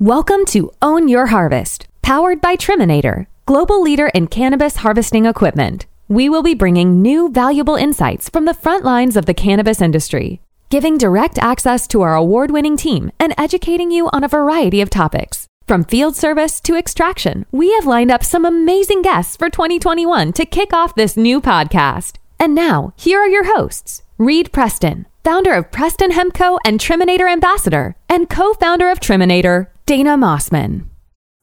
Welcome to Own Your Harvest, powered by Triminator, global leader in cannabis harvesting equipment. We will be bringing new valuable insights from the front lines of the cannabis industry, giving direct access to our award winning team and educating you on a variety of topics. From field service to extraction, we have lined up some amazing guests for 2021 to kick off this new podcast. And now, here are your hosts Reed Preston, founder of Preston Hemp Co and Triminator Ambassador, and co founder of Triminator, Dana Mosman.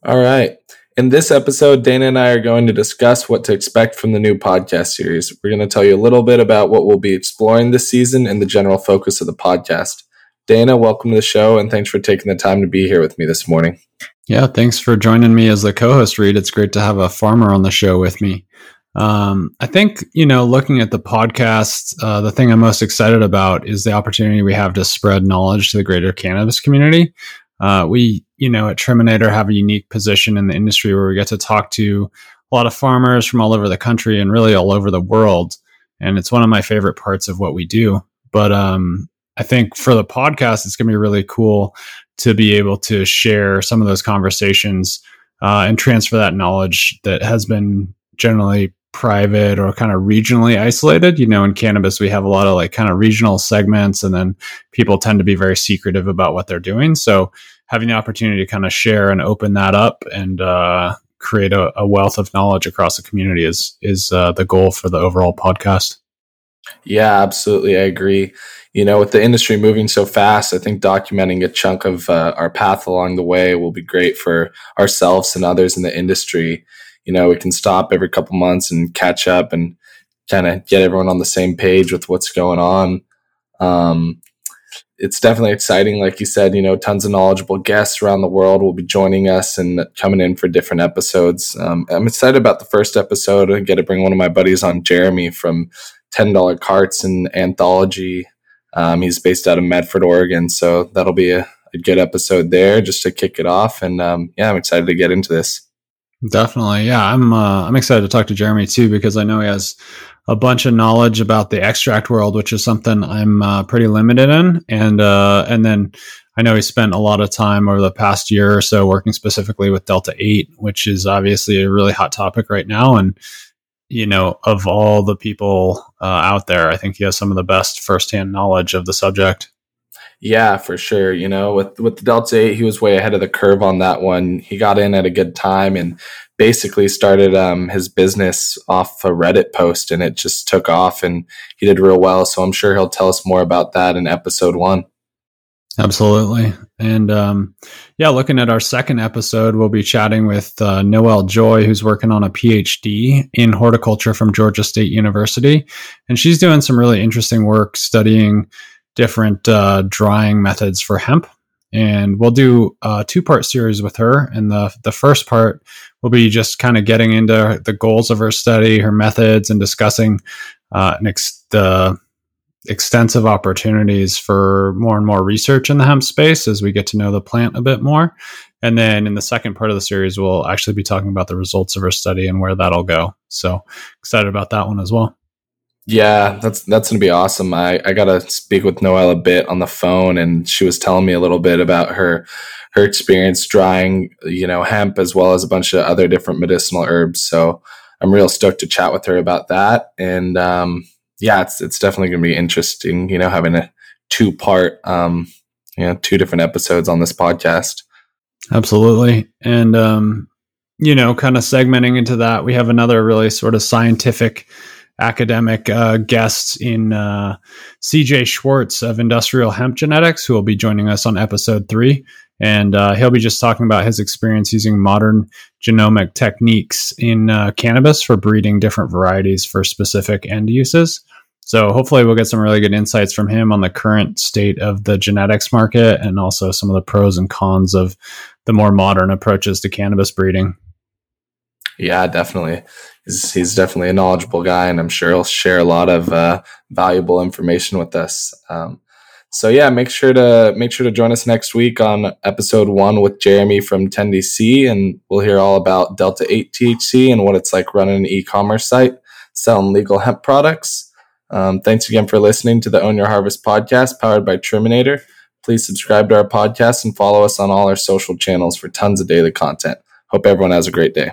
All right. In this episode, Dana and I are going to discuss what to expect from the new podcast series. We're going to tell you a little bit about what we'll be exploring this season and the general focus of the podcast. Dana, welcome to the show and thanks for taking the time to be here with me this morning. Yeah, thanks for joining me as the co host, Reed. It's great to have a farmer on the show with me. Um, I think, you know, looking at the podcast, uh, the thing I'm most excited about is the opportunity we have to spread knowledge to the greater cannabis community. Uh, we, you know, at Triminator have a unique position in the industry where we get to talk to a lot of farmers from all over the country and really all over the world. And it's one of my favorite parts of what we do. But um, I think for the podcast, it's going to be really cool to be able to share some of those conversations uh, and transfer that knowledge that has been generally private or kind of regionally isolated. You know, in cannabis, we have a lot of like kind of regional segments, and then people tend to be very secretive about what they're doing. So, having the opportunity to kind of share and open that up and uh, create a, a, wealth of knowledge across the community is is uh, the goal for the overall podcast. Yeah, absolutely. I agree. You know, with the industry moving so fast, I think documenting a chunk of uh, our path along the way will be great for ourselves and others in the industry you know, we can stop every couple months and catch up and kind of get everyone on the same page with what's going on. Um, it's definitely exciting. Like you said, you know, tons of knowledgeable guests around the world will be joining us and coming in for different episodes. Um, I'm excited about the first episode. I get to bring one of my buddies on, Jeremy from $10 Carts and Anthology. Um, he's based out of Medford, Oregon. So that'll be a, a good episode there just to kick it off. And um, yeah, I'm excited to get into this. Definitely, yeah. I'm uh, I'm excited to talk to Jeremy too because I know he has a bunch of knowledge about the extract world, which is something I'm uh, pretty limited in, and uh, and then I know he spent a lot of time over the past year or so working specifically with Delta Eight, which is obviously a really hot topic right now, and you know of all the people uh, out there, I think he has some of the best firsthand knowledge of the subject. Yeah, for sure. You know, with with the Delta 8, he was way ahead of the curve on that one. He got in at a good time and basically started um, his business off a Reddit post and it just took off and he did real well. So I'm sure he'll tell us more about that in episode one. Absolutely. And um, yeah, looking at our second episode, we'll be chatting with uh, Noelle Joy, who's working on a PhD in horticulture from Georgia State University. And she's doing some really interesting work studying different uh, drying methods for hemp. And we'll do a two part series with her. And the, the first part will be just kind of getting into the goals of her study, her methods, and discussing uh, ex- the extensive opportunities for more and more research in the hemp space as we get to know the plant a bit more. And then in the second part of the series, we'll actually be talking about the results of her study and where that'll go. So excited about that one as well. Yeah, that's that's gonna be awesome. I, I gotta speak with Noelle a bit on the phone and she was telling me a little bit about her her experience drying, you know, hemp as well as a bunch of other different medicinal herbs. So I'm real stoked to chat with her about that. And um, yeah, it's it's definitely gonna be interesting, you know, having a two part um, you know, two different episodes on this podcast. Absolutely. And um, you know, kind of segmenting into that, we have another really sort of scientific academic uh, guest in uh, CJ Schwartz of Industrial Hemp Genetics, who will be joining us on episode three. And uh, he'll be just talking about his experience using modern genomic techniques in uh, cannabis for breeding different varieties for specific end uses. So hopefully we'll get some really good insights from him on the current state of the genetics market and also some of the pros and cons of the more modern approaches to cannabis breeding. Yeah, definitely. He's, he's definitely a knowledgeable guy, and I'm sure he'll share a lot of uh, valuable information with us. Um, so yeah, make sure to make sure to join us next week on episode one with Jeremy from 10DC, and we'll hear all about Delta 8 THC and what it's like running an e-commerce site selling legal hemp products. Um, thanks again for listening to the Own Your Harvest podcast, powered by Triminator. Please subscribe to our podcast and follow us on all our social channels for tons of daily content. Hope everyone has a great day.